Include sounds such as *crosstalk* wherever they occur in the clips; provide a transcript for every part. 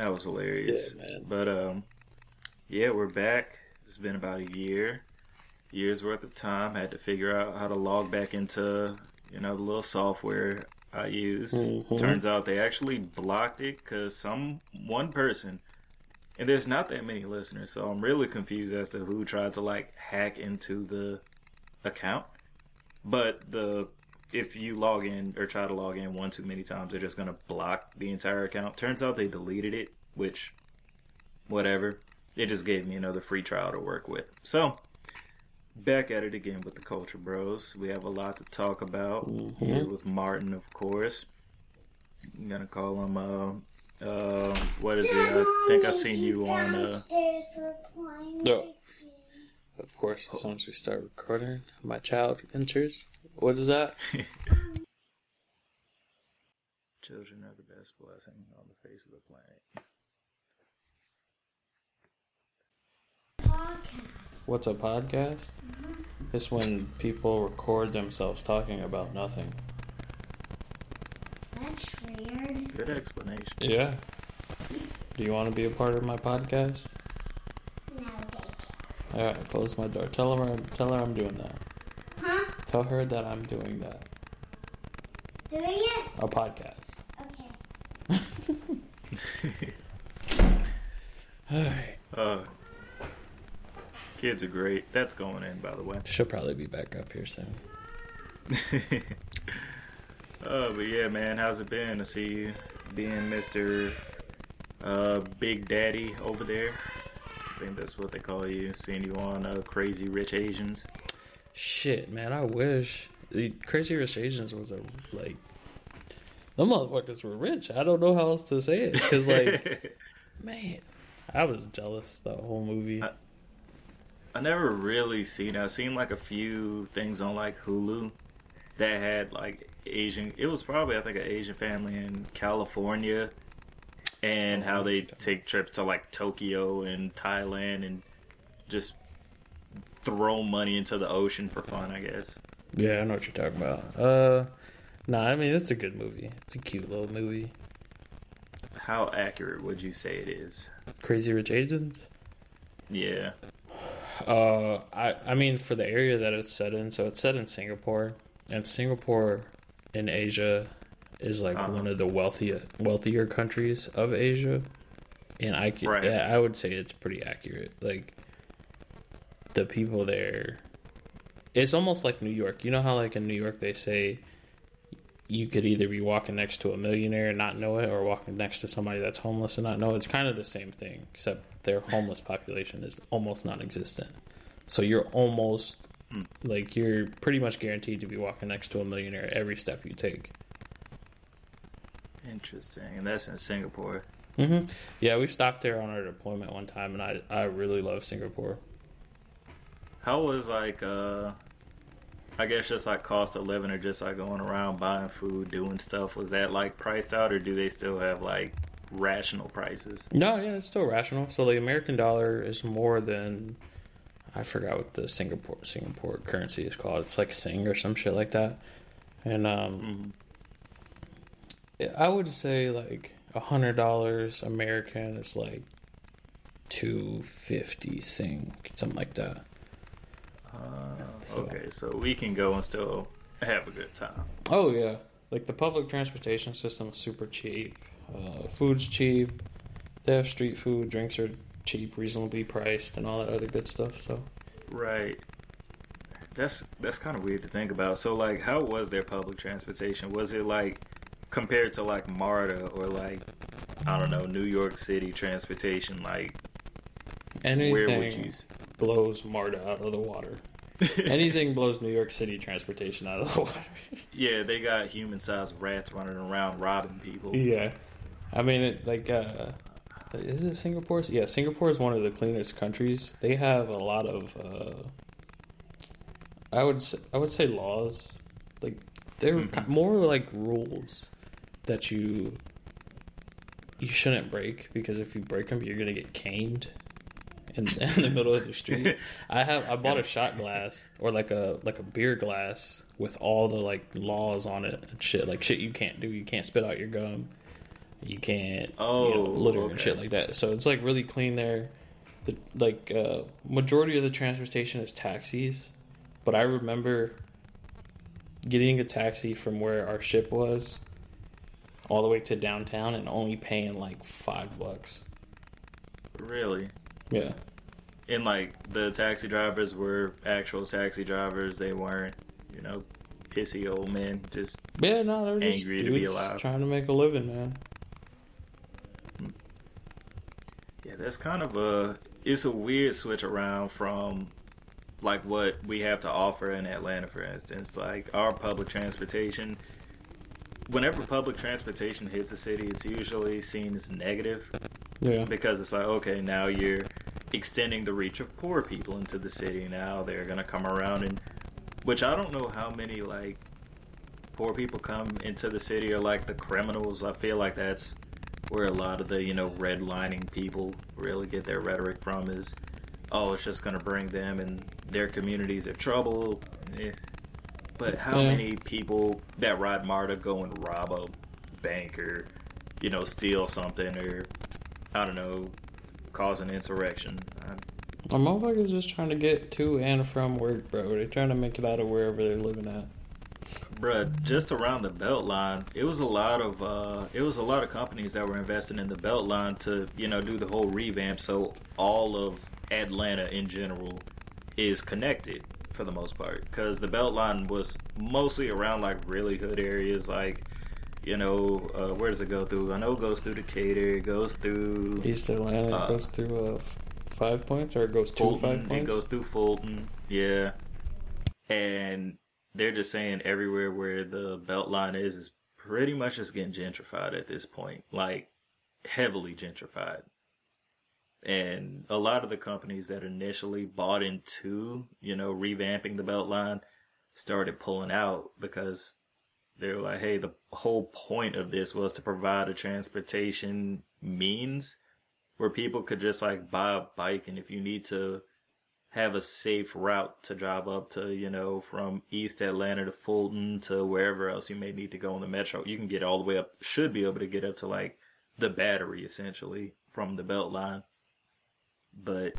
That was hilarious. Yeah. But um, yeah, we're back. It's been about a year, years worth of time. Had to figure out how to log back into you know the little software I use. Mhm. Turns out they actually blocked it because some one person, and there's not that many listeners, so I'm really confused as to who tried to like hack into the account. But the if you log in or try to log in one too many times, they're just gonna block the entire account. Turns out they deleted it, which whatever. It just gave me another free trial to work with. So back at it again with the Culture Bros. We have a lot to talk about here with Martin, of course. I'm gonna call him. Uh, uh, what is it? I think I seen you on. Uh, No. Of course, as soon as we start recording, my child enters. What is that? *laughs* Children are the best blessing on the face of the planet. What's a podcast? Mm-hmm. It's when people record themselves talking about nothing. That's weird. Good explanation. Yeah. Do you want to be a part of my podcast? No, thank All right, close my door. Tell her, tell her I'm doing that. You. Huh? Tell her that I'm doing that. Doing it? A podcast. Okay. All right. *laughs* Uh, kids are great. That's going in, by the way. She'll probably be back up here soon. Oh, *laughs* but yeah, man, how's it been to see you being Mister uh, Big Daddy over there? I think that's what they call you. Seeing you on uh, Crazy Rich Asians. Shit, man, I wish. The Crazy Rich Asians was a, like, the motherfuckers were rich. I don't know how else to say it. Because, like, *laughs* man, I was jealous the whole movie. I- I never really seen. I seen like a few things on like Hulu that had like Asian. It was probably I think an Asian family in California, and Oh, how they take trips to like Tokyo and Thailand and just throw money into the ocean for fun. I guess. Yeah, I know what you're talking about. Uh, nah, I mean, it's a good movie. It's a cute little movie. How accurate would you say it is? Crazy Rich Asians? Yeah. Uh, I I mean for the area that it's set in, so it's set in Singapore, and Singapore in Asia is like Uh-huh. one of the wealthier wealthier countries of Asia, and I Right. yeah, I would say it's pretty accurate. Like the people there, it's almost like New York. You know how like in New York they say you could either be walking next to a millionaire and not know it, or walking next to somebody that's homeless and not know it. It's kind of the same thing, except their homeless population is almost non-existent. So you're almost like you're pretty much guaranteed to be walking next to a millionaire every step you take. Interesting. And that's in Singapore. hmm Yeah, we stopped there on our deployment one time, and I I really love Singapore. How was like uh I guess just like cost of living or just like going around buying food, doing stuff, was that like priced out or do they still have like rational prices? No, yeah, it's still rational. So the American dollar is more than I forgot what the Singapore Singapore currency is called. It's like Sing or some shit like that. And um, Mhm. I would say like a hundred dollars American is like two fifty Sing, something like that. Uh, So- okay, so we can go and still have a good time. Oh yeah, like the public transportation system is super cheap. Uh, food's cheap. They have street food. Drinks are cheap, reasonably priced, and all that other good stuff. So Right. That's that's kind of weird to think about. So like how was their public transportation? Was it like compared to like MARTA or like I don't know, New York City transportation like anything where would you blows MARTA out of the water. *laughs* Anything blows New York City transportation out of the *laughs* water. Yeah, they got human-sized rats running around robbing people. yeah, I mean, it, like, uh, is it Singapore? Yeah, Singapore is one of the cleanest countries. They have a lot of, uh, I would, s- I would say laws. Like, they're Mhm. more like rules that you you shouldn't break because if you break them, you're gonna get caned in, *laughs* in the middle of the street. *laughs* I have I bought a shot glass or like a like a beer glass with all the like laws on it and shit like shit you can't do. You can't spit out your gum. You can't, you Oh, know, litter and shit like that. So it's like really clean there. The like uh, majority of the transportation is taxis, but I remember getting a taxi from where our ship was all the way to downtown and only paying like five bucks. Really? Yeah, And like the taxi drivers were actual taxi drivers. They weren't, you know, pissy old men. Just yeah, no, they're just Angry to be alive. trying to make a living, man. yeah, that's kind of a. It's a weird switch around from like what we have to offer in Atlanta, for instance. Like our public transportation. Whenever public transportation hits a city, it's usually seen as negative. Yeah, because it's like okay now you're extending the reach of poor people into the city now they're gonna come around and which i don't know how many like poor people come into the city or like the criminals i feel like that's where a lot of the you know redlining people really get their rhetoric from is oh it's just gonna bring them and their communities in trouble Eh. but how Yeah. many people that ride marta go and rob a bank or you know steal something or I don't know, cause an insurrection. I, a motherfuckers just trying to get to and from work, bro. They're trying to make it out of wherever they're living at. bruh, just around the belt line, it was a lot of uh, it was a lot of companies that were investing in the belt line to you know do the whole revamp, so all of Atlanta in general is connected for the most part because the belt line was mostly around like really hood areas like. You know, uh, where does it go through? I know it goes through Decatur. It goes through East Atlanta Uh, goes through uh, five points, or it goes to Fulton. five It goes through Fulton. Yeah. And they're just saying everywhere where the belt line is is pretty much just getting gentrified at this point. Like heavily gentrified. And a lot of the companies that initially bought into, you know, revamping the belt line started pulling out because they were like, hey, the whole point of this was to provide a transportation means where people could just like buy a bike and if you need to have a safe route to drive up to, you know, from East Atlanta to Fulton to wherever else you may need to go on the metro, you can get all the way up, should be able to get up to like the battery essentially from the belt line. But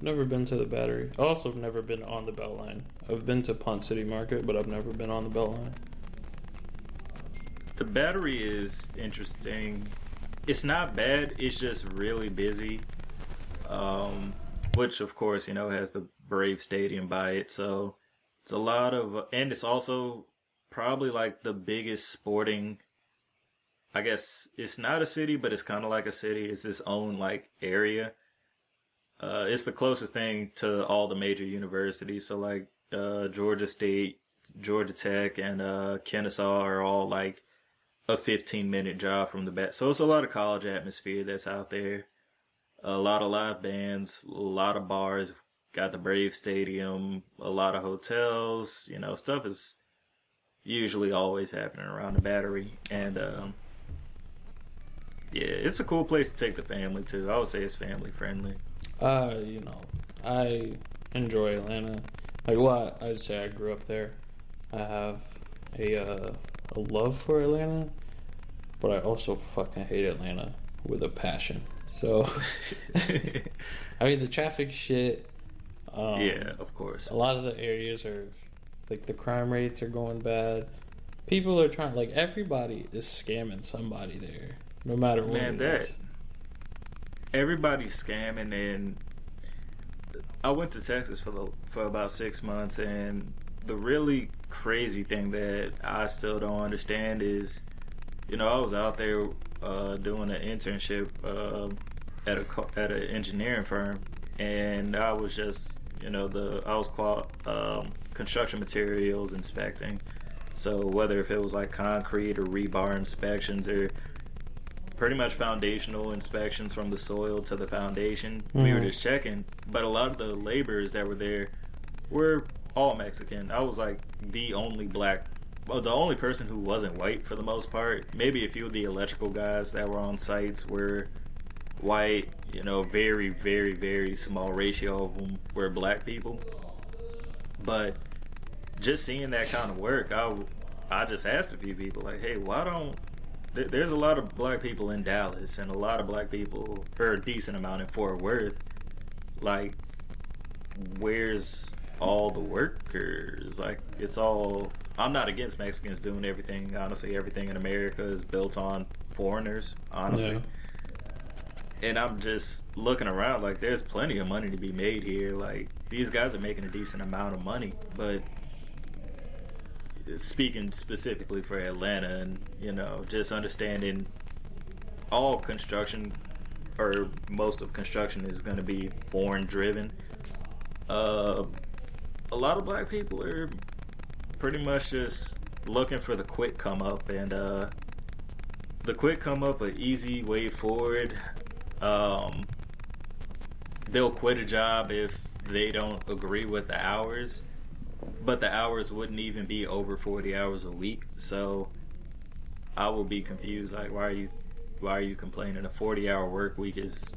Never been to the Battery. Also never been on the Beltline. I've been to Ponce City Market, but I've never been on the Beltline. The battery is interesting. It's not bad, it's just really busy. Um, which of course, you know, has the Brave Stadium by it, so it's a lot of and it's also probably like the biggest sporting I guess it's not a city, but it's kind of like a city. It's its own like area. Uh, it's the closest thing to all the major universities. So like uh, Georgia State, Georgia Tech, and uh, Kennesaw are all like a 15 minute drive from the back. So it's a lot of college atmosphere that's out there. A lot of live bands, a lot of bars. Got the Brave Stadium, a lot of hotels. You know, stuff is usually always happening around the Battery, and um, yeah, it's a cool place to take the family to. I would say it's family friendly. Uh, you know, I enjoy Atlanta. Like, well, I'd say I grew up there. I have a uh, a love for Atlanta, but I also fucking hate Atlanta with a passion. So, *laughs* I mean, the traffic shit. Um, yeah, of course. a lot of the areas are like the crime rates are going bad. People are trying like everybody is scamming somebody there, no matter what. Man, that is. everybody's scamming, and I went to Texas for the for about six months, and the really crazy thing that I still don't understand is, you know, I was out there uh, doing an internship uh, at a co- at an engineering firm, and I was just, you know, the I was qual- um, construction materials inspecting. So whether if it was like concrete or rebar inspections or pretty much foundational inspections from the soil to the foundation. We were Mhm. just checking, but a lot of the laborers that were there were all Mexican. I was like the only black, well, the only person who wasn't white for the most part. Maybe a few of the electrical guys that were on sites were white. You know, very, very, very small ratio of them were black people. But just seeing that kind of work, I I just asked a few people like, hey, why don't there- there's a lot of black people in Dallas and a lot of black people, or a decent amount in Fort Worth. Like, where's all the workers? Like, it's all. I'm not against Mexicans doing everything. Honestly, everything in America is built on foreigners. Honestly. Yeah. And I'm just looking around like there's plenty of money to be made here. Like these guys are making a decent amount of money, but speaking specifically for Atlanta and you know just understanding all construction or most of construction is going to be foreign driven. Uh, a lot of black people are pretty much just looking for the quick come up and uh, the quick come up an easy way forward. Um, they'll quit a job if they don't agree with the hours but the hours wouldn't even be over 40 hours a week so i will be confused like why are you why are you complaining a 40 hour work week is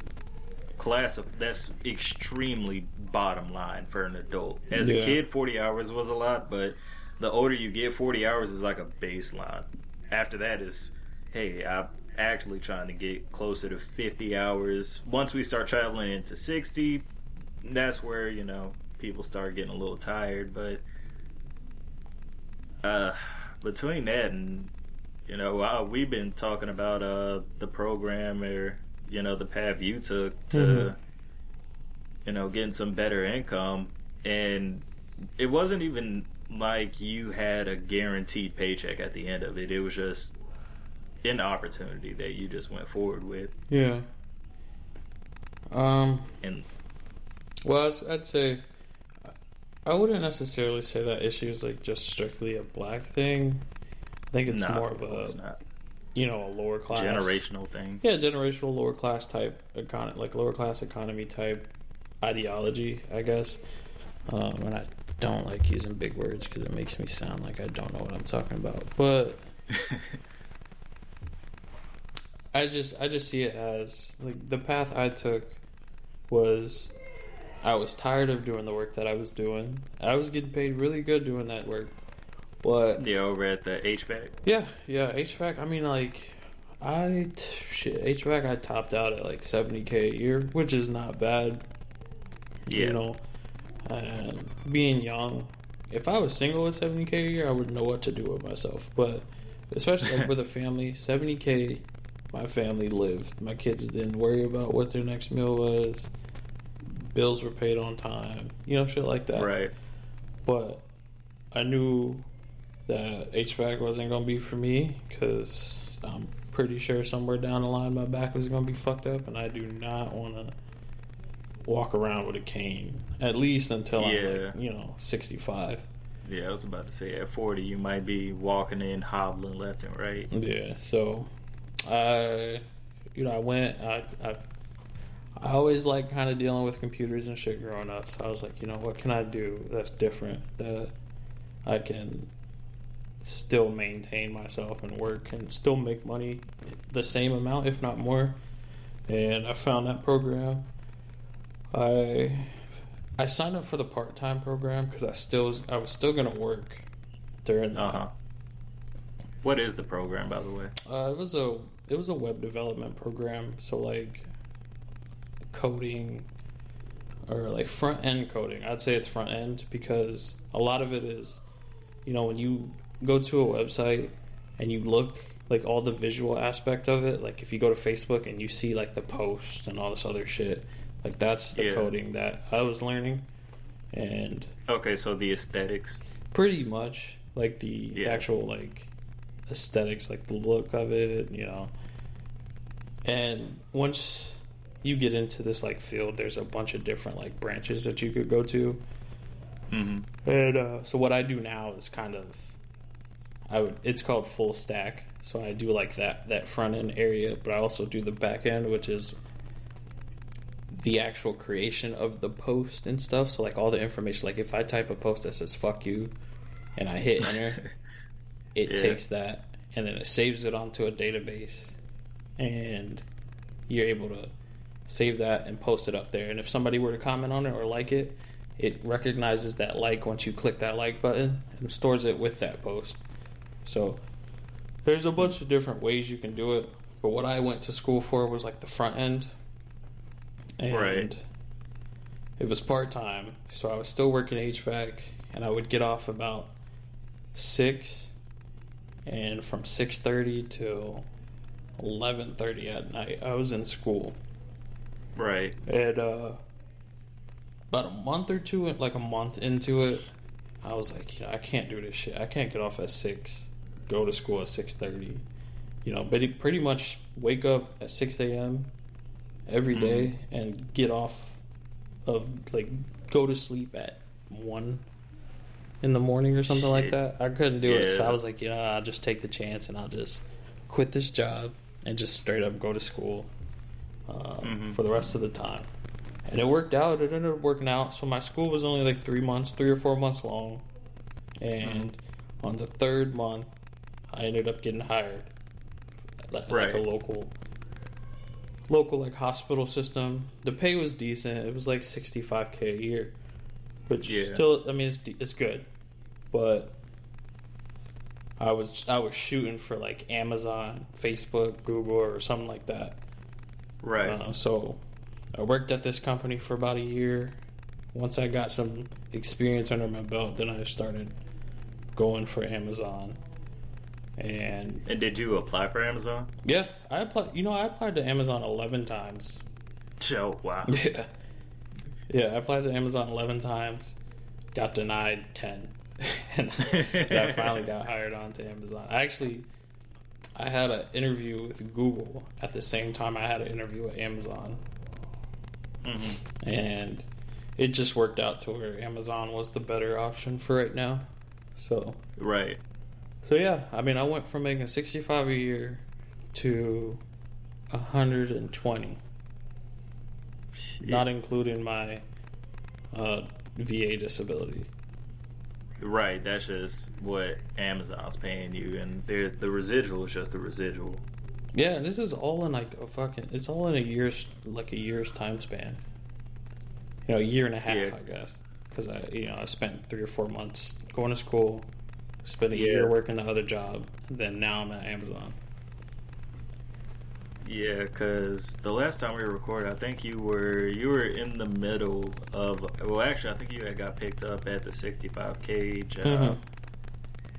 class of that's extremely bottom line for an adult as Yeah. a kid 40 hours was a lot but the older you get 40 hours is like a baseline. After that is hey i'm actually trying to get closer to 50 hours. Once we start traveling into 60 that's where you know people start getting a little tired. But uh between that and you know uh, we've been talking about uh the program or you know the path you took to Mhm. you know getting some better income and it wasn't even like you had a guaranteed paycheck at the end of it it was just an opportunity that you just went forward with Yeah. Um. and Well, I'd- say I wouldn't necessarily say that issue is like just strictly a black thing. I think it's nah, more of a you know a lower class generational thing Yeah, generational lower class type econ like lower class economy type ideology, I guess. Um, and I don't like using big words because it makes me sound like I don't know what I'm talking about. But *laughs* I just I just see it as like the path I took was I was tired of doing the work that I was doing. I was getting paid really good doing that work. But Yeah, over at the HVAC. yeah, yeah, HVAC. I mean, like, I t- shit HVAC. I topped out at like seventy k a year, which is not bad. Yeah. You know, and being young, if I was single with seventy k a year, I wouldn't know what to do with myself. But especially like with a family, seventy k, my family lived. My kids didn't worry about what their next meal was. Bills were paid on time. You know, shit like that Right. but I knew that HVAC wasn't going to be for me because I'm pretty sure somewhere down the line my back was going to be fucked up, and I do not want to walk around with a cane at least until I'm Yeah. like, you know 65. Yeah, I was about to say at 40, you might be walking in, hobbling left and right. Yeah, so I, you know, I went. I I, I always like kind of dealing with computers and shit growing up. So I was like, you know, what can I do that's different that I can still maintain myself and work and still make money the same amount, if not more. And I found that program. I I signed up for the part time program because I still was, I was still gonna work during Uh huh. What is the program, by the way? uh, it was a it was a web development program, so like coding or like front end coding. I'd say it's front end because a lot of it is, you know, when you go to a website and you look like all the visual aspect of it. Like if you go to Facebook and you see like the post and all this other shit, like that's the Yeah. coding that I was learning, and Okay, so the aesthetics. pretty much like the Yeah. actual like aesthetics like the look of it you know and once you get into this like field there's a bunch of different like branches that you could go to hmm and uh, so what i do now is kind of i would it's called full stack so i do like that that front end area but i also do the back end which is the actual creation of the post and stuff. So like all the information like if i type a post that says fuck you and i hit enter *laughs* it Yeah. takes that and then it saves it onto a database. And you're able to save that and post it up there. And if somebody were to comment on it or like it it recognizes that like once you click that like button and stores it with that post. So There's a bunch of different ways you can do it, but what I went to school for was like the front end, and Right. it was part time. So I was still working HVAC, and I would get off about six, and from six thirty till eleven thirty at night, I was in school. Right. And uh, about a month or two, like a month into it, I was like, you know, I can't do this shit. I can't get off at six, go to school at six thirty. You know, but pretty much wake up at six a.m. every Mhm. and get off of like go to sleep at one in the morning or something like that. I couldn't do it, so I was like, you know, I'll just take the chance and I'll just quit this job and just straight up go to school um, Mhm. for the rest of the time. And it worked out. It ended up working out. So my school was only like three months, three or four months long. And on the third month, I ended up getting hired at like, like a local, local like hospital system. The pay was decent. It was like sixty five k a year, which Yeah. still, I mean, it's it's good, but. I was I was shooting for like Amazon, Facebook, Google, or something like that. Right. Uh, so I worked at this company for about a year. Once I got some experience under my belt, then I started going for Amazon. And and did you apply for Amazon? yeah, I applied. You know, I applied to Amazon eleven times. *laughs* Oh wow. *laughs* Yeah, yeah, I applied to Amazon eleven times, got denied ten, *laughs* and I finally got hired on to Amazon. I actually, I had an interview with Google at the same time I had an interview with Amazon. hmm and it just worked out to where Amazon was the better option for right now. So, Right. So yeah, I mean, I went from making 65 a year to 120, Shit. not including my uh, VA disability. Right. That's just what Amazon's paying you, and the residual is just the residual. Yeah, and this is all in like a fucking. It's all in a year's like a year's time span. You know, a year and a half, Yeah. I guess, because I you know I spent three or four months going to school, spent a Yeah. year working the other job, then now I'm at Amazon. Yeah, because the last time we recorded, I think you were you were in the middle of. Well, actually, I think you had got picked up at the 65k job, Mhm.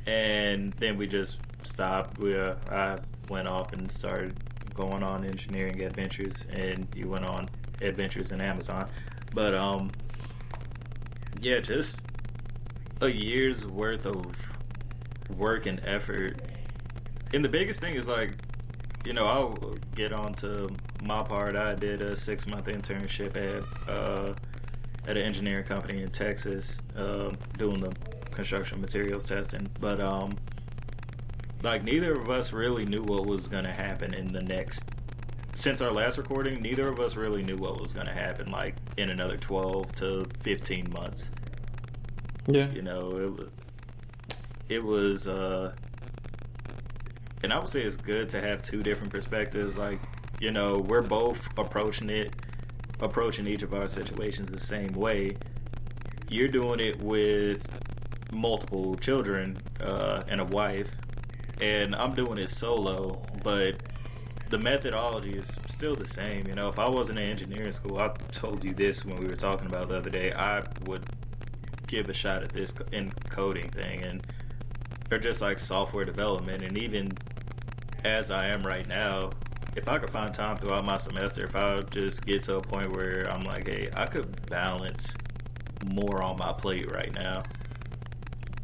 and then we just stopped. We uh, I went off and started going on engineering adventures, and you went on adventures in Amazon. But um, yeah, just a year's worth of work and effort. And the biggest thing is like you know, I'll get on to my part. I did a six month internship at uh, at an engineering company in Texas, uh, doing the construction materials testing. But um, like neither of us really knew what was gonna happen in the next. Since our last recording, neither of us really knew what was gonna happen. Like in another twelve to fifteen months. Yeah, You know, it it was, uh, and I would say it's good to have two different perspectives. Like, you know, we're both approaching it, approaching each of our situations the same way. You're doing it with multiple children uh, and a wife, and I'm doing it solo, but the methodology is still the same. You know, if I wasn't in engineering school, I told you this when we were talking about the other day, I would give a shot at this in coding thing and they're just like software development and even as I am right now if I could find time throughout my semester if I just get to a point where I'm like hey I could balance more on my plate right now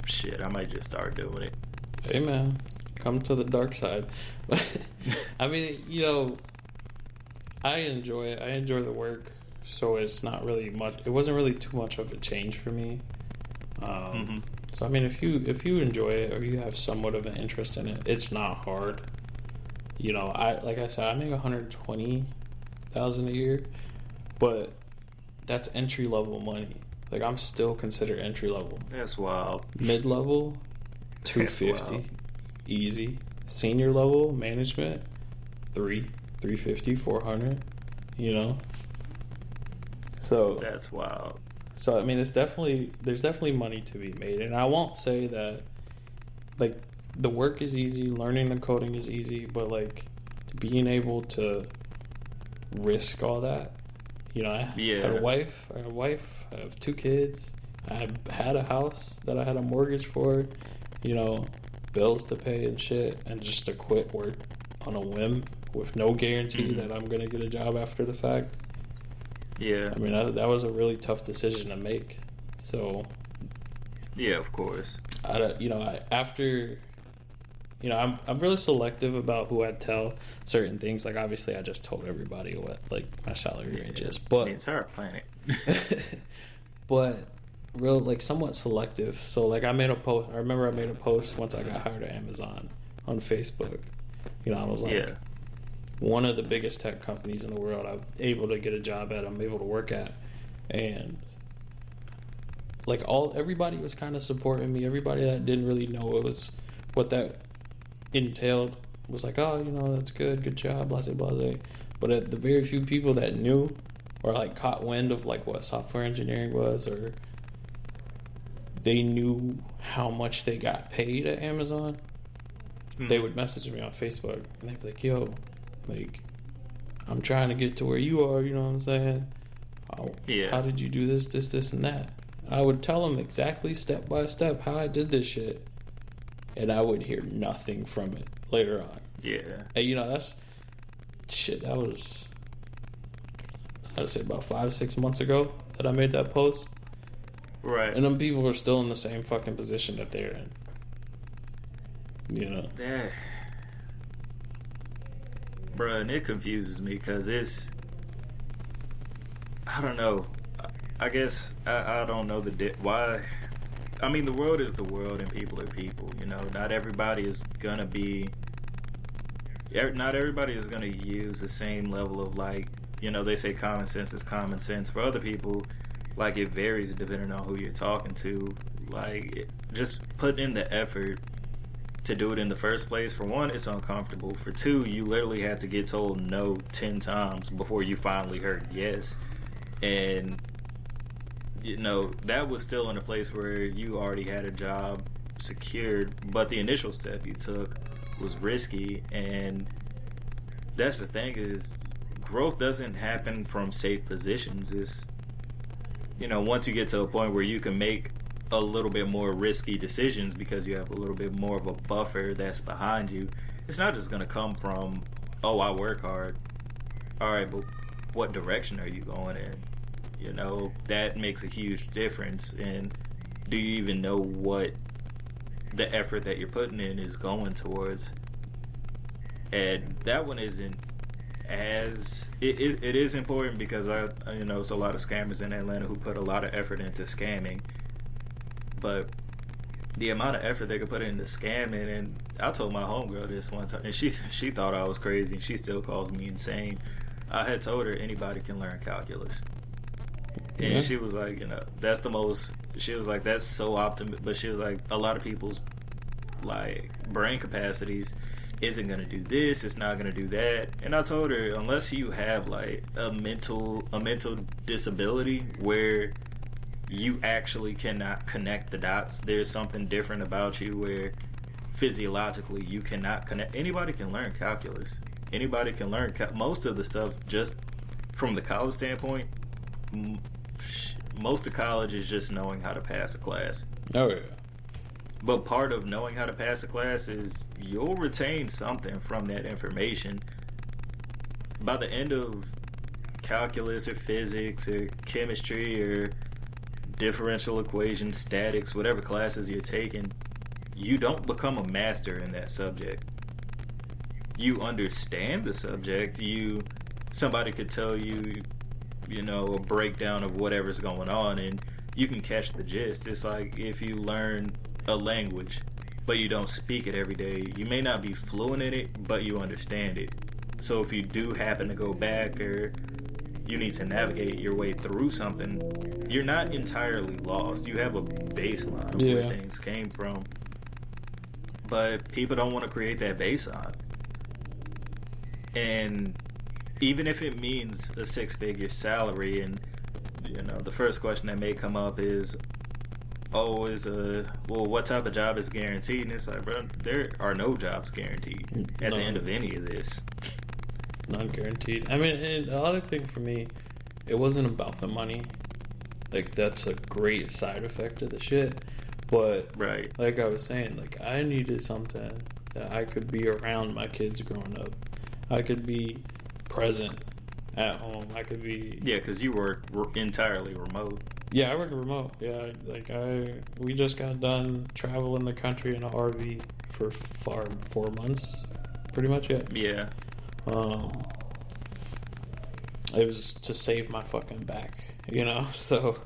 shit I might just start doing it hey man, come to the dark side. *laughs* I mean, you know, I enjoy it. I enjoy the work, so it's not really much. It wasn't really too much of a change for me. Um, Mhm. So I mean, if you if you enjoy it or you have somewhat of an interest in it, it's not hard. You know, I like I said, I make one hundred twenty thousand a year, but that's entry level money. Like I'm still considered entry level. that's wild Mid level, two fifty, easy. Senior level management, three, 350, 400, You know. So that's wild so I mean, it's definitely there's definitely money to be made, and I won't say that like the work is easy, learning the coding is easy, but like being able to risk all that. You know, I had a wife, I had a wife, I have two kids, I had, a house that I had a mortgage for, you know, bills to pay and shit, and just to quit work on a whim with no guarantee Mhm. that I'm gonna get a job after the fact. Yeah. I mean, that, that was a really tough decision to make. So Yeah, of course. I don't, you know, I, after, you know, I'm I'm really selective about who I tell certain things. Like obviously, I just told everybody what like my salary range is, but the entire planet. *laughs* but real like somewhat selective. So like I made a post. I remember I made a post once I got hired at Amazon on Facebook. You know, I was like, yeah. One of the biggest tech companies in the world. I'm able to get a job at. I'm able to work at, and like all everybody was kind of supporting me. Everybody that didn't really know it was what that entailed was like, oh, you know, that's good, good job, blase blase. But at the very few people that knew or like caught wind of like what software engineering was, or they knew how much they got paid at Amazon, they Mhm. would message me on Facebook and they'd be like, "Yo, like, I'm trying to get to where you are." You know what I'm saying? How, Yeah. How did you do this, this, this, and that? I would tell them exactly step by step how I did this shit, and I would hear nothing from it later on. Yeah. And you know that's shit. That was I'd say about five, six months ago that I made that post, Right. and them people were still in the same fucking position that they're in. You know? Yeah. Bruh, and it confuses me because it's. I don't know. I- guess I, I don't know the di- why. I mean, the world is the world, and people are people. You know, not everybody is gonna be. Not everybody is gonna use the same level of like. You know, they say common sense is common sense. For other people, like it varies depending on who you're talking to. Like, just putting in the effort to do it in the first place. For one, it's uncomfortable. For two, you literally had to get told no 10 times before you finally heard yes. And, you know, that was still in a place where you already had a job secured, but the initial step you took was risky. And that's the thing is, growth doesn't happen from safe positions. It's, you know, once you get to a point where you can make a little bit more risky decisions because you have a little bit more of a buffer that's behind you. It's not just going to come from, oh, I work hard. All right, but what direction are you going in? You know, that makes a huge difference. And do you even know what the effort that you're putting in is going towards? And that one isn't as it is it is important because I you know it's a lot of scammers in Atlanta who put a lot of effort into scamming but the amount of effort they could put into scamming and I told my homegirl this one time and she she thought I was crazy and she still calls me insane. I had told her anybody can learn calculus. And Yeah. she was like, you know, that's the most she was like, that's so optimistic but she was like a lot of people's like brain capacities isn't gonna do this, it's not gonna do that. And I told her unless you have like a mental a mental disability where you actually cannot connect the dots. There's something different about you where physiologically you cannot connect. Anybody can learn calculus. Anybody can learn cal- most of the stuff just from the college standpoint. m- Most of college is just knowing how to pass a class. Oh yeah. But part of knowing how to pass a class is you'll retain something from that information. By the end of calculus or physics or chemistry or differential equations, statics, whatever classes you're taking, you don't become a master in that subject. You understand the subject. You somebody could tell you, you know, a breakdown of whatever's going on and you can catch the gist. It's like if you learn a language but you don't speak it every day, you may not be fluent in it, but you understand it. So if you do happen to go back or you need to navigate your way through something, you're not entirely lost. You have a baseline Yeah. where things came from. But people don't want to create that baseline. And even if it means a six figure salary and you know, the first question that may come up is oh, is a well, what type of job is guaranteed? And it's like, bro, there are no jobs guaranteed at No. the end of any of this. Non guaranteed. I mean, and the other thing for me, it wasn't about the money. Like that's a great side effect of the shit, but Right. like I was saying, like I needed something that I could be around my kids growing up. I could be present at home. I could be Yeah, because you work re- entirely remote. yeah. I work remote. Yeah, like I we just got done traveling the country in a RV for far four months, pretty much. Yeah. Yeah. Um, it was to save my fucking back, you know. *laughs* So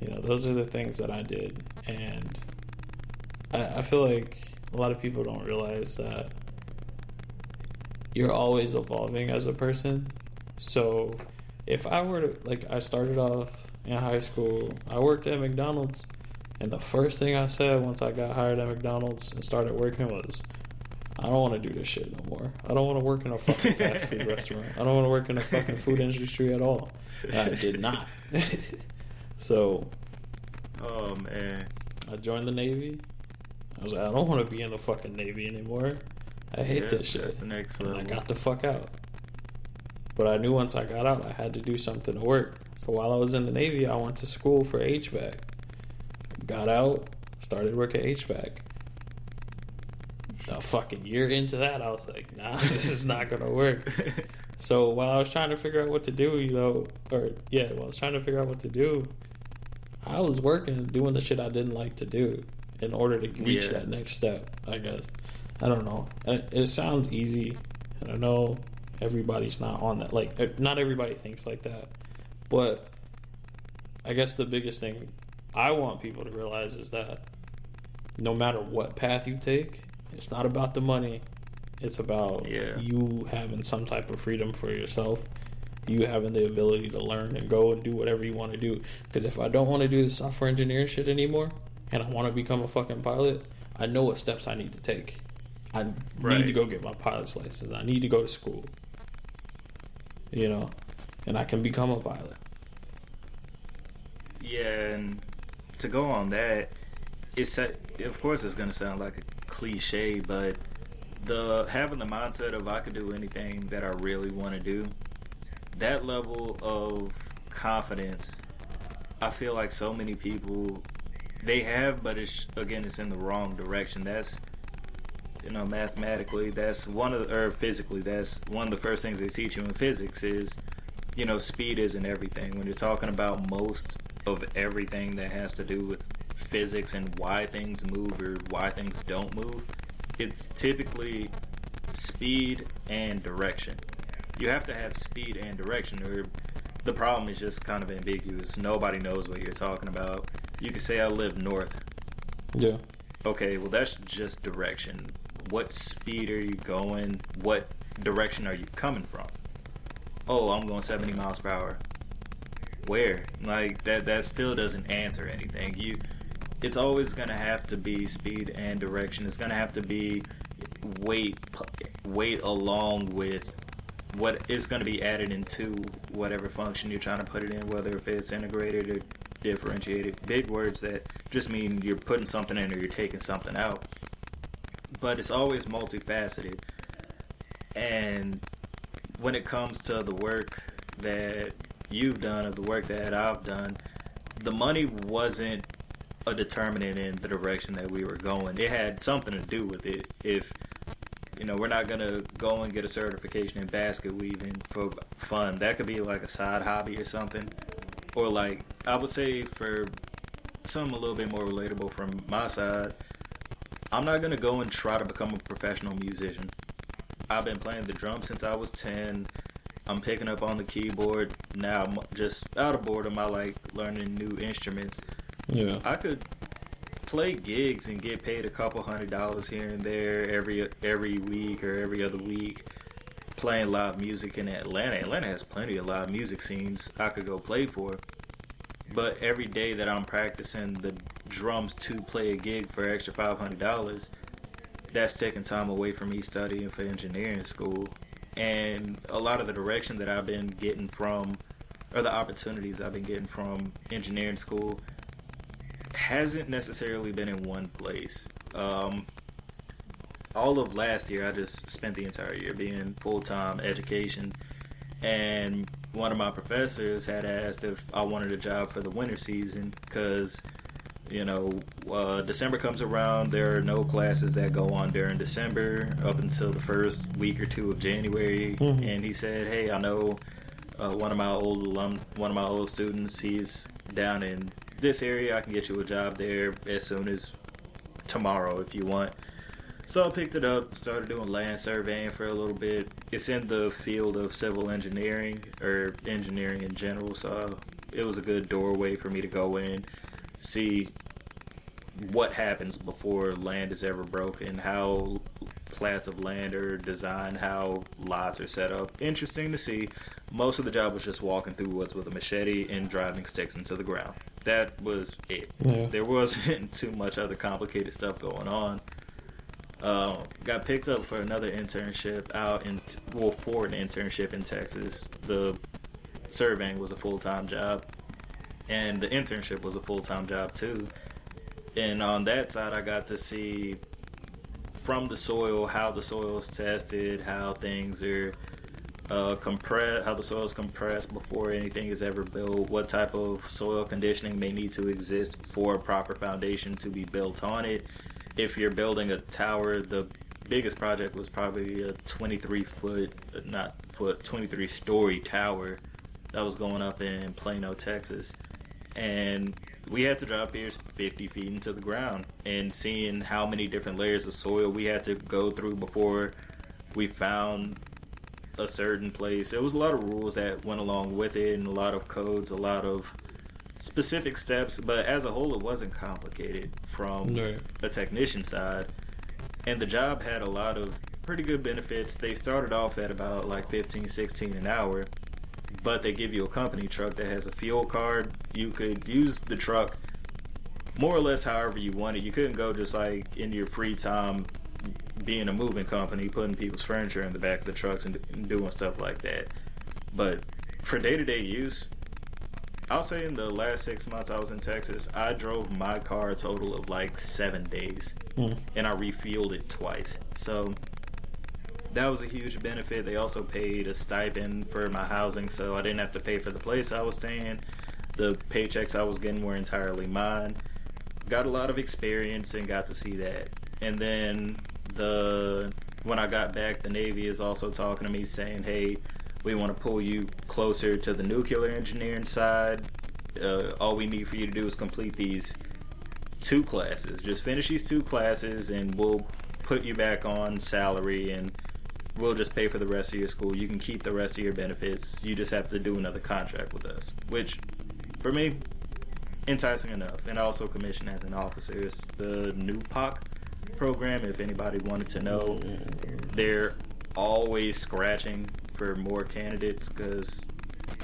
you know, those are the things that I did, and I, I feel like a lot of people don't realize that you're always evolving as a person. So if I were to like, I started off in high school, I worked at McDonald's, and the first thing I said once I got hired at McDonald's and started working was. I don't want to do this shit no more. I don't want to work in a fucking fast food restaurant. I don't want to work in a fucking food industry at all. And I did not. *laughs* so oh man. I joined the Navy. I was like, I don't want to be in the fucking Navy anymore. I hate Yeah, this shit. That's the next and. I got the fuck out. But I knew once I got out, I had to do something to work. So while I was in the Navy, I went to school for HVAC. Got out, started working HVAC. A fucking year into that, I was like, nah, *laughs* this is not gonna work. *laughs* So while I was trying to figure out what to do, you know, or yeah, while I was trying to figure out what to do, I was working, doing the shit I didn't like to do in order to reach Yeah. that next step. I guess I don't know. It, it sounds easy, and I know everybody's not on that. Like, uh, not everybody thinks like that, but I guess the biggest thing I want people to realize is that no matter what path you take, it's not about the money. It's about Yeah. you having some type of freedom for yourself. You having the ability to learn and go and do whatever you want to do. Because if I don't want to do the software engineering shit anymore, and I want to become a fucking pilot, I know what steps I need to take. I need to go get my pilot's license. I need to go to school. You know, and I can become a pilot. Yeah, and to go on that, it's of course it's gonna sound like a cliche, but the having the mindset of I could do anything that I really want to do, that level of confidence, I feel like so many people they have, but it's again it's in the wrong direction. That's you know mathematically that's one of the, or physically that's one of the first things they teach you in physics is you know speed isn't everything when you're talking about most of everything that has to do with physics and why things move or why things don't move it's typically speed and direction you have to have speed and direction or the problem is just kind of ambiguous nobody knows what you're talking about you could say i live north Yeah. Okay, well that's just direction. What speed are you going? What direction are you coming from? Oh, I'm going 70 miles per hour. Where? Like that that still doesn't answer anything. You it's always going to have to be speed and direction. It's going to have to be weight weight along with what is going to be added into whatever function you're trying to put it in, whether if it's integrated or differentiated. Big words that just mean you're putting something in or you're taking something out. But it's always multifaceted. And when it comes to the work that you've done or the work that I've done, the money wasn't a determinant in the direction that we were going. It had something to do with it. If you know, we're not gonna go and get a certification in basket weaving for fun. That could be like a side hobby or something. Or like I would say for something a little bit more relatable from my side, I'm not gonna go and try to become a professional musician. I've been playing the drums since I was ten. I'm picking up on the keyboard now. I'm just out of boredom. I like learning new instruments. Yeah. I could play gigs and get paid a couple hundred dollars here and there every every week or every other week playing live music in Atlanta. Atlanta has plenty of live music scenes I could go play for. But every day that I'm practicing the drums to play a gig for extra five hundred dollars, that's taking time away from me studying for engineering school. And a lot of the direction that I've been getting from or the opportunities I've been getting from engineering school hasn't necessarily been in one place. Um, all of last year, I just spent the entire year being full time education, and one of my professors had asked if I wanted a job for the winter season because you know, uh, December comes around, there are no classes that go on during December up until the first week or two of January. Mhm. And he said, "Hey, I know uh, one of my old alum, one of my old students. He's down in this area. I can get you a job there as soon as tomorrow if you want." So I picked it up, started doing land surveying for a little bit. It's in the field of civil engineering or engineering in general, so it was a good doorway for me to go in, see what happens before land is ever broken, how plats of land are designed, how lots are set up. Interesting to see. Most of the job was just walking through woods with a machete and driving sticks into the ground. That was it. Yeah. There wasn't *laughs* too much other complicated stuff going on. Um, got picked up for another internship out in well for an internship in Texas. The surveying was a full time job, and the internship was a full time job too. And on that side, I got to see from the soil how the soil is tested, how things are uh, compressed, how the soil is compressed before anything is ever built, what type of soil conditioning may need to exist for a proper foundation to be built on it. If you're building a tower, the biggest project was probably a 23 foot, not foot, 23 story tower that was going up in Plano, Texas. And we had to drop piers 50 feet into the ground and seeing how many different layers of soil we had to go through before we found a certain place. There was a lot of rules that went along with it and a lot of codes, a lot of specific steps, but as a whole, it wasn't complicated from Right. a technician side. And the job had a lot of pretty good benefits. They started off at about like 15, 16 an hour, but they give you a company truck that has a fuel card. You could use the truck more or less however you wanted. You couldn't go just like in your free time being a moving company, putting people's furniture in the back of the trucks and, and doing stuff like that. But for day to day use, I'll say in the last six months I was in Texas, I drove my car a total of like seven days Hmm. and I refueled it twice. So that was a huge benefit. They also paid a stipend for my housing, so I didn't have to pay for the place I was staying. The paychecks I was getting were entirely mine. Got a lot of experience and got to see that. And then the when I got back, the Navy is also talking to me saying, "Hey, we want to pull you closer to the nuclear engineering side. Uh, all we need for you to do is complete these two classes. Just finish these two classes, and we'll put you back on salary, and we'll just pay for the rest of your school. You can keep the rest of your benefits. You just have to do another contract with us, which, for me, enticing enough. And also commissioned as an officer. It's the NUPOC program. If anybody wanted to know, they're always scratching for more candidates because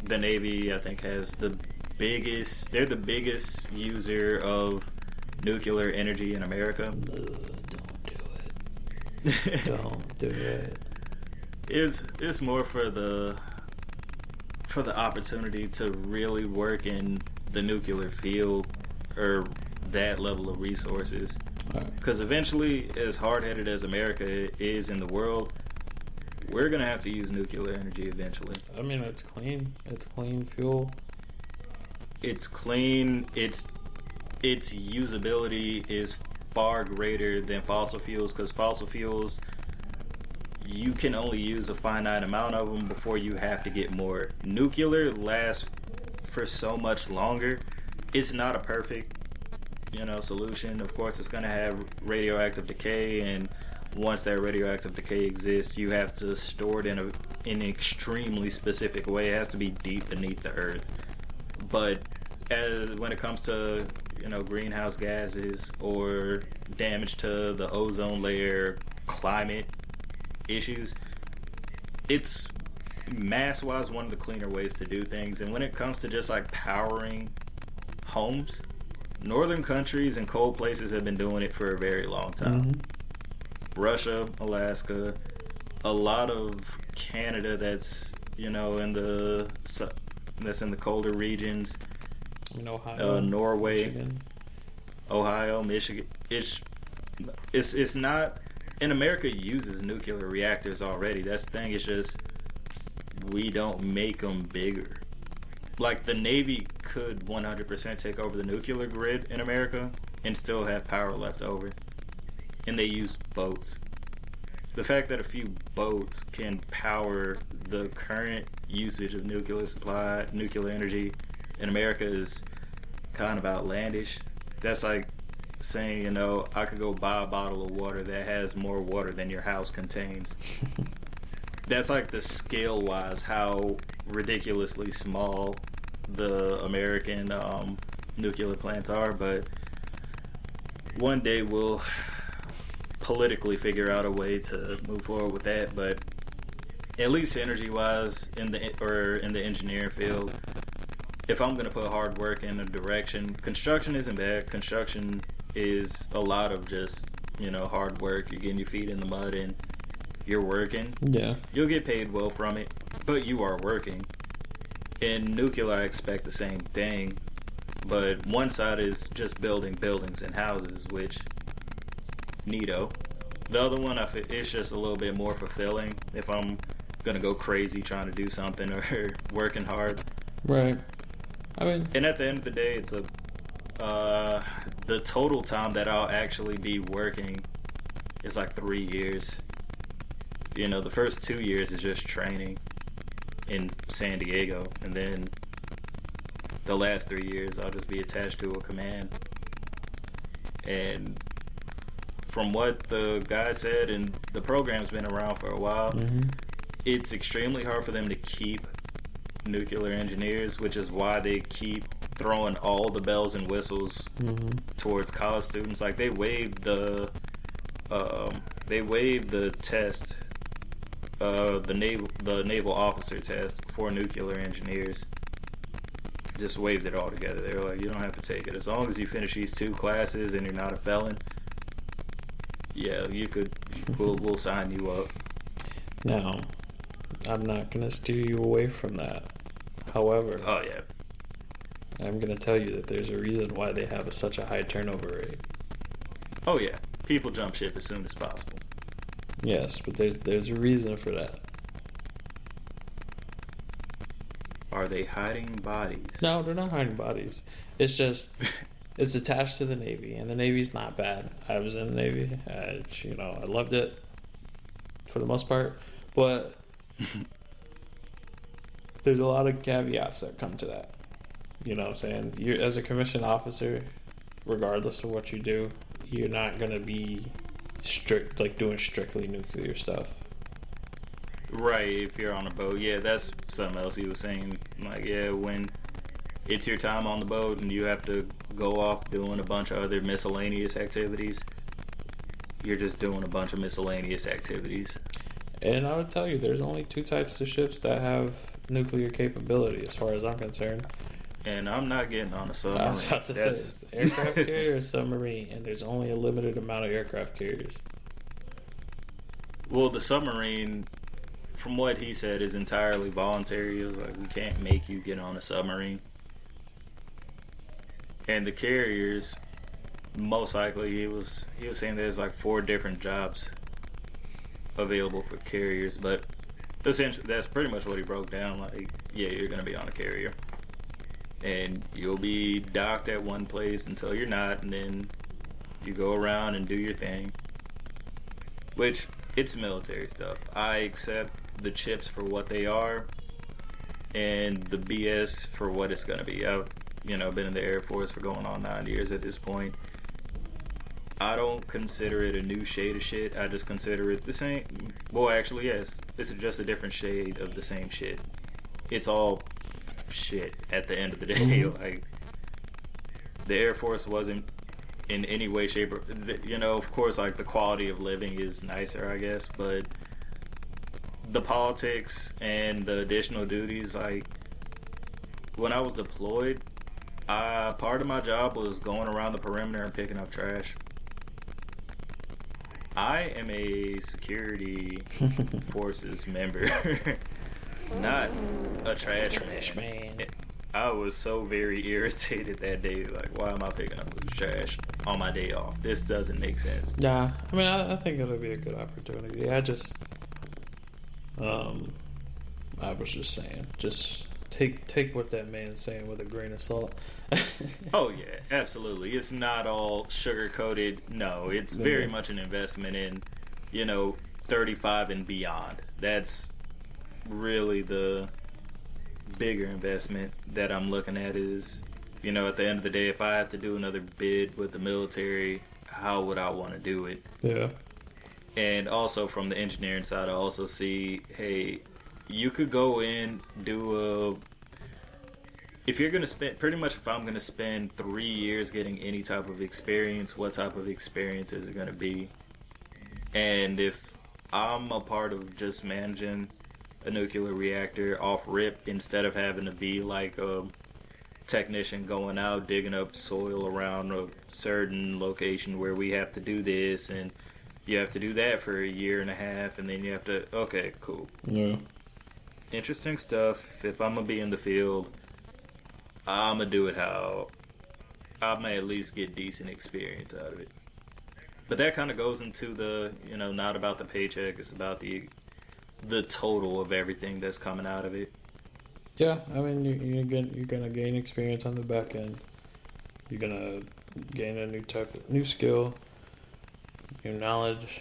the Navy, I think, has the biggest. They're the biggest user of nuclear energy in America. Don't do it. *laughs* Don't do it. it's it's more for the for the opportunity to really work in the nuclear field or that level of resources Because eventually as hard-headed as america is in the world we're gonna have to use nuclear energy eventually. I mean, it's clean. It's clean fuel. it's clean. It's its usability is far greater than fossil fuels because fossil fuels you can only use a finite amount of them before you have to get more. Nuclear lasts for so much longer. It's not a perfect you know solution. Of course it's going to have radioactive decay and once that radioactive decay exists you have to store it in a in an extremely specific way. It has to be deep beneath the earth. But as when it comes to you know greenhouse gases or damage to the ozone layer climate issues it's mass wise one of the cleaner ways to do things. And when it comes to just like powering homes northern countries and cold places have been doing it for a very long time Mhm. Russia, Alaska, a lot of Canada that's you know in the that's in the colder regions. I mean, Ohio. Uh, Norway. Michigan. Ohio, Michigan. It's it's it's not. And America uses nuclear reactors already. That's the thing. It's just we don't make them bigger. Like the Navy could 100% take over the nuclear grid in America and still have power left over. And they use boats. The fact that a few boats can power the current usage of nuclear supply, nuclear energy in America is kind of outlandish. That's like saying, you know, I could go buy a bottle of water that has more water than your house contains. *laughs* That's like the scale wise how ridiculously small the American um, nuclear plants are, but one day we'll politically figure out a way to move forward with that. But at least energy wise, in the or in the engineering field, if I'm gonna put hard work in a direction, construction isn't bad. Construction is a lot of just you know hard work. You're getting your feet in the mud and you're working. Yeah. You'll get paid well from it, but you are working. In nuclear, I expect the same thing, but one side is just building buildings and houses, which neato. The other one, I it's just a little bit more fulfilling if I'm gonna go crazy trying to do something *laughs* or working hard. Right. I mean, And at the end of the day, it's a uh, the total time that I'll actually be working is like three years. You know, the first two years is just training in San Diego, and then the last three years I'll just be attached to a command. And from what the guy said, and the program's been around for a while, mhm. it's extremely hard for them to keep nuclear engineers, which is why they keep throwing all the bells and whistles Mhm. towards college students. Like they waived the, um, they waived the test, uh, the naval the naval officer test for nuclear engineers. Just waived it all together. They were like, you don't have to take it as long as you finish these two classes and you're not a felon. Yeah, you could. We'll we'll sign you up. Now, I'm not going to steer you away from that. However, Oh yeah. I'm going to tell you that there's a reason why they have a, such a high turnover rate. Oh yeah. People jump ship as soon as possible. Yes, but there's there's a reason for that. Are they hiding bodies? No, they're not hiding bodies. It's just *laughs* it's attached to the Navy, and the Navy's not bad. I was in the Navy. I, you know, I loved it for the most part, but *laughs* there's a lot of caveats that come to that. You know what I'm saying? You as a commissioned officer, regardless of what you do, you're not gonna be strict like doing strictly nuclear stuff. Right, if you're on a boat. Yeah, that's something else he was saying. Like, yeah, when it's your time on the boat and you have to go off doing a bunch of other miscellaneous activities, you're just doing a bunch of miscellaneous activities. And I would tell you, there's only two types of ships that have nuclear capability, as far as I'm concerned. And I'm not getting on a submarine. I was about to say That's- it's aircraft *laughs* carrier or submarine, and there's only a limited amount of aircraft carriers. Well, the submarine, from what he said, is entirely voluntary. It was like, we can't make you get on a submarine. And the carriers, most likely, he was he was saying there's like four different jobs available for carriers, but essentially that's pretty much what he broke down. Like, yeah, you're gonna be on a carrier, and you'll be docked at one place until you're not, and then you go around and do your thing which it's military stuff. I accept the chips for what they are, and the BS for what it's gonna be. I've you know been in the Air Force for going on nine years at this point. I don't consider it a new shade of shit. I just consider it the same. Well, actually, yes, it's just a different shade of the same shit. It's all shit at the end of the day. Mhm. *laughs* like the Air Force wasn't in any way, shape, or you know, of course, like the quality of living is nicer, I guess, but the politics and the additional duties, like when I was deployed, uh, part of my job was going around the perimeter and picking up trash. I am a security *laughs* forces member, *laughs* not a trash, Trash man. man. I was so very *laughs* irritated that day. Like, why am I picking up this trash on my day off. This doesn't make sense. Nah, I mean, I, I think it'll be a good opportunity. I just, um, I was just saying, just take take what that man's saying with a grain of salt. *laughs* Oh yeah, absolutely. It's not all sugar coated. No, it's very much an investment in, you know, 35 and beyond. That's really the bigger investment that I'm looking at is, you know, at the end of the day, if I have to do another bid with the military, how would I want to do it? yeah, And also from the engineering side, I also see, hey, you could go in, do a. If you're going to spend, pretty much if I'm going to spend three years getting any type of experience, what type of experience is it going to be? And if I'm a part of just managing a nuclear reactor off rip instead of having to be like a technician going out digging up soil around a certain location where we have to do this and you have to do that for a year and a half and then you have to okay cool. Yeah, interesting stuff. If i'm gonna be in the field i'm gonna do it how i may at least get decent experience out of it. But that kind of goes into the you know not about the paycheck it's about the the total of everything that's coming out of it yeah. I mean, you, you're gonna you're gonna gain experience on the back end. You're gonna gain a new type of new skill, new knowledge.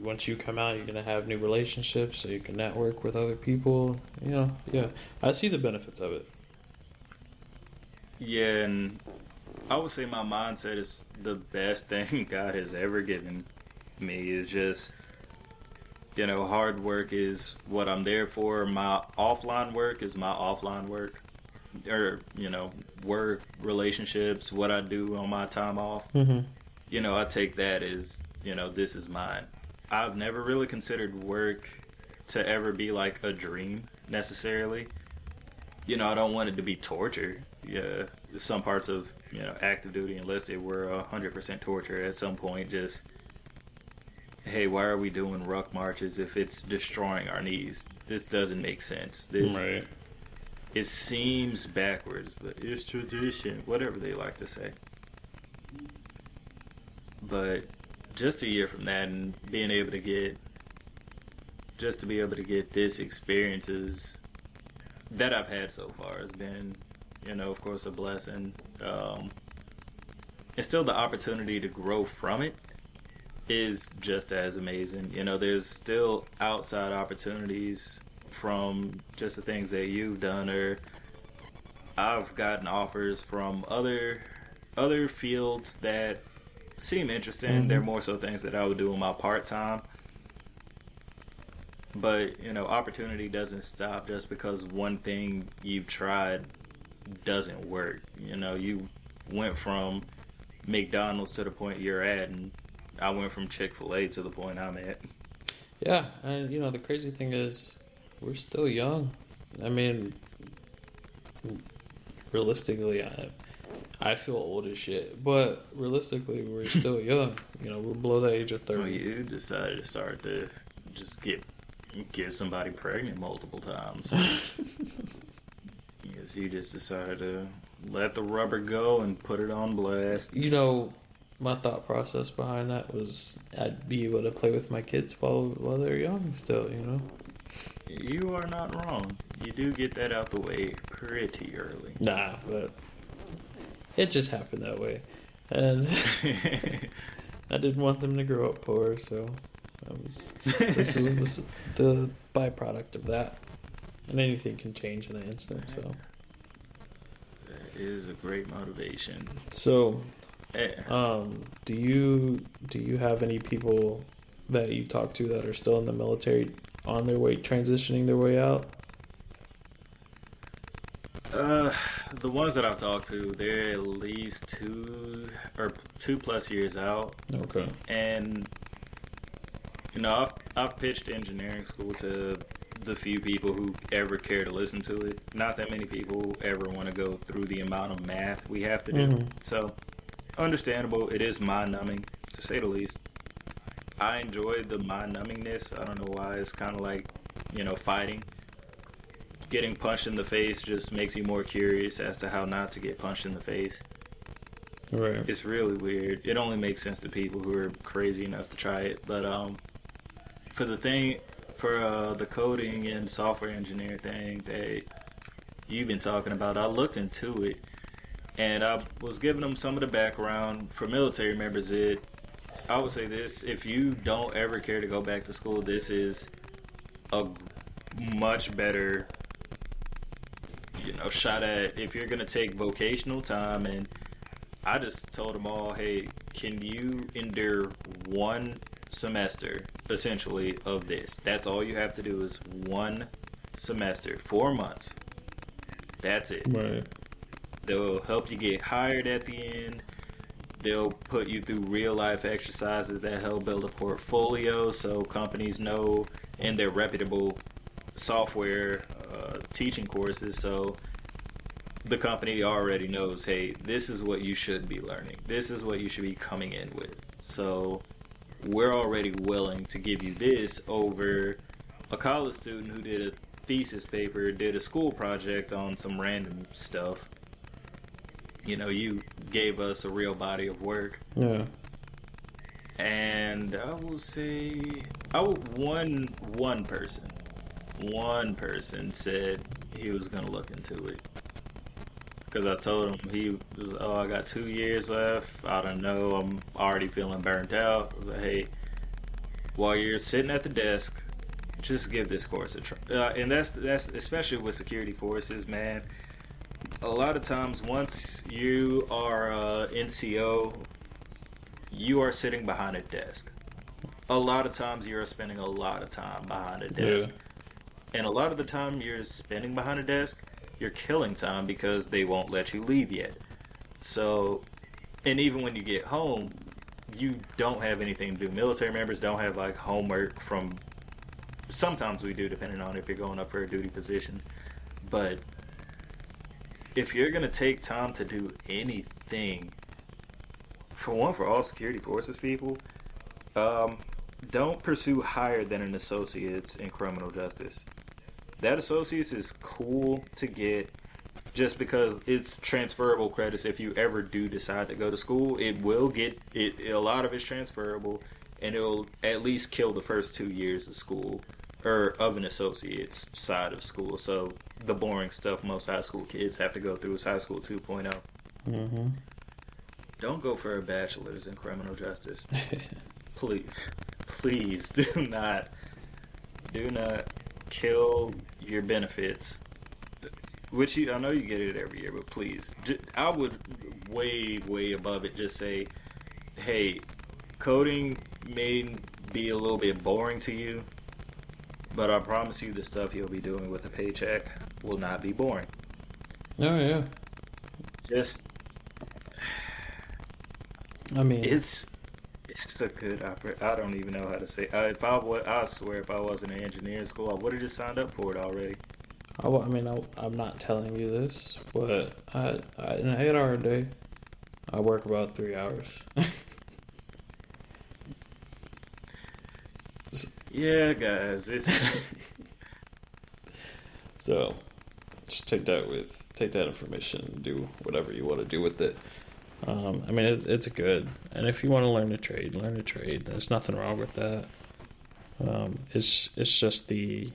Once you come out, you're gonna have new relationships, so you can network with other people. You know, yeah. I see the benefits of it. Yeah, and I would say my mindset is the best *laughs* thing God has ever given me is just you know, hard work is what I'm there for. My offline work is my offline work. Or, you know, work, relationships, what I do on my time off. Mm-hmm. You know, I take that as, you know, this is mine. I've never really considered work to ever be like a dream necessarily. You know, I don't want it to be torture. Yeah, some parts of you know active duty enlisted were hundred percent torture at some point. Just hey, why are we doing ruck marches if it's destroying our knees? This doesn't make sense. This Right. it seems backwards, but it's tradition, whatever they like to say. But just a year from that and being able to get just to be able to get this experiences that I've had so far has been, you know, of course a blessing. Um and still the opportunity to grow from it is just as amazing. You know, there's still outside opportunities from just the things that you've done or I've gotten offers from other other fields that seem interesting. Mhm. They're more so things that I would do in my part time. But, you know, opportunity doesn't stop just because one thing you've tried doesn't work. You know, you went from McDonald's to the point you're at and I went from Chick fil A to the point I'm at. Yeah, and you know the crazy thing is, we're still young. I mean, realistically, I, I feel old as shit, but realistically, we're *laughs* still young. You know, we're below the age of Well, thirty. you decided to start to just get get somebody pregnant multiple times. *laughs* Yes, you just decided to let the rubber go and put it on blast. You know, my thought process behind that was I'd be able to play with my kids while while they're young. Still, you know. You are not wrong. You do get that out the way pretty early. Nah, but it just happened that way, and *laughs* I didn't want them to grow up poor, so was this was the, *laughs* the byproduct of that. And anything can change in an instant. So, that is a great motivation. so Eh, um, do you do you have any people that you talk to that are still in the military on their way transitioning their way out? Uh, the ones that I've talked to, they're at least two or two plus years out. Okay. and you know I've I've pitched engineering school to the few people who ever care to listen to it. Not that many people ever want to go through the amount of math we have to do. Mhm. So understandable. It is mind numbing to say the least. I enjoy the mind numbingness. I don't know why. It's kind of like you know fighting. Getting punched in the face just makes you more curious as to how not to get punched in the face. Right. It's really weird. It only makes sense to people who are crazy enough to try it. But um, for the thing, for uh, the coding and software engineer thing that you've been talking about, I looked into it and I was giving them some of the background for military members. It, I would say this: if you don't ever care to go back to school, this is a much better, you know, shot at if you're gonna take vocational time. And I just told them all, hey, can you endure one semester essentially of this? That's all you have to do is one semester, four months. That's it. Right. They'll help you get hired at the end. They'll put you through real life exercises that help build a portfolio so companies know in their reputable software uh, teaching courses. So the company already knows hey, this is what you should be learning, this is what you should be coming in with. So we're already willing to give you this over a college student who did a thesis paper, did a school project on some random stuff you know, you gave us a real body of work. Yeah. And I will say, I would one one person, one person said he was gonna look into it because I told him he was, oh, I got two years left. I don't know. I'm already feeling burnt out. I was like, hey, while you're sitting at the desk, just give this course a try. Uh, and that's that's especially with security forces, man a lot of times once you are uh, NCO, you are sitting behind a desk. A lot of times you're spending a lot of time behind a desk. Yeah. And a lot of the time you're spending behind a desk, you're killing time because they won't let you leave yet. So, and even when you get home, you don't have anything to do. Military members don't have like homework from. Sometimes we do, depending on if you're going up for a duty position. But if you're gonna take time to do anything, for one, for all security forces people, um, don't pursue higher than an associate's in criminal justice. That associate's is cool to get just because it's transferable credits if you ever do decide to go to school it will get it a lot of it's transferable and it'll at least kill the first two years of school or of an associate's side of school. So the boring stuff most high school kids have to go through is high school 2.0. Mm-hmm. Don't go for a bachelor's in criminal justice. *laughs* please, please do not, do not kill your benefits. Which you, I know you get it every year, but please, I would way, way above it. Just say, hey, coding may be a little bit boring to you, but I promise you, the stuff you'll be doing with a paycheck will not be boring. Oh yeah. Just, I mean, it's it's a good opera. I don't even know how to say. Uh, if I was, I swear, if I wasn't in engineering school, I would have just signed up for it already. I, I mean, I, am not telling you this, but I, I in an eight-hour day, I work about three hours. *laughs* Yeah, guys, *laughs* so just take that with take that information and do whatever you want to do with it. Um, I mean, it, it's good, and if you want to learn a trade, learn a trade. There's nothing wrong with that. Um, it's it's just the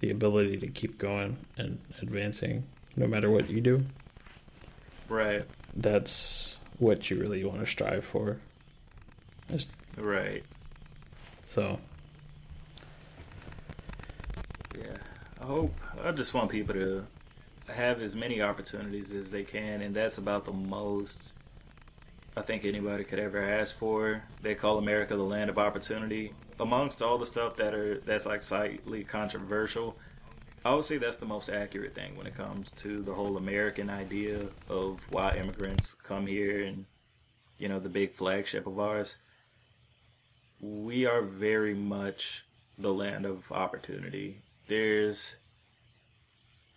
the ability to keep going and advancing, no matter what you do. Right. That's what you really want to strive for. It's, right. So I hope I just want people to have as many opportunities as they can, and that's about the most I think anybody could ever ask for. They call America the land of opportunity. Amongst all the stuff that are that's like slightly controversial, I would say that's the most accurate thing when it comes to the whole American idea of why immigrants come here and you know the big flagship of ours. We are very much the land of opportunity there's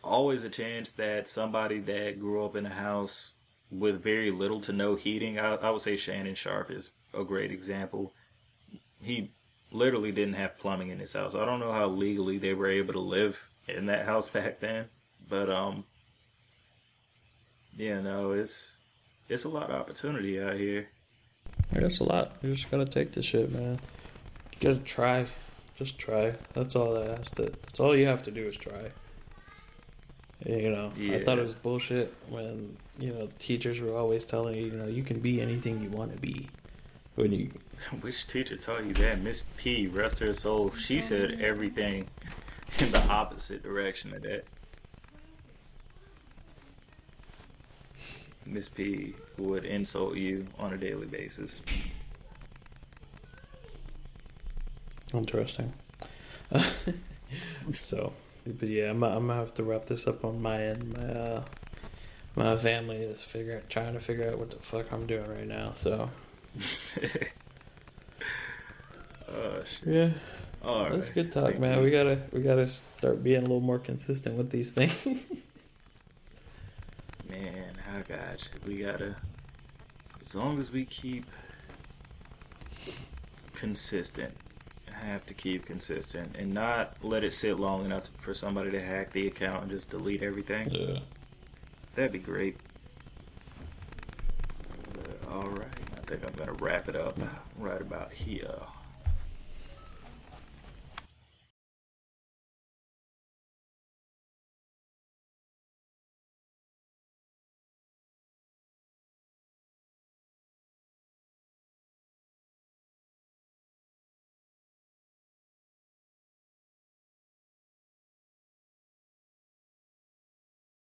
always a chance that somebody that grew up in a house with very little to no heating, I, I would say Shannon Sharpe is a great example. He literally didn't have plumbing in his house. I don't know how legally they were able to live in that house *laughs* back then, but um, yeah, no, it's it's a lot of opportunity out here. That's a lot. You just gotta take the shit, man. You gotta try. Just try. That's all that has to. That's all you have to do is try. You know, yeah. I thought it was bullshit when you know the teachers were always telling you, you know, you can be anything you want to be. When you, *laughs* Which teacher taught you that? Miss P, rest her soul. She said mm-hmm. everything *laughs* in the opposite direction of that. Miss P would insult you on a daily basis. Interesting. *laughs* so, but yeah, I'm, I'm gonna have to wrap this up on my end. My uh, my family is figuring, trying to figure out what the fuck I'm doing right now. So, *laughs* oh shit. yeah. All right. That's good talk, Thank man. you. We gotta we gotta start being a little more consistent with these things. *laughs* Man, I got you. We gotta. As long as we keep consistent, have to keep consistent and not let it sit long enough for somebody to hack the account and just delete everything. yeah. That'd be great. But, all right, I think I'm gonna wrap it up right about here.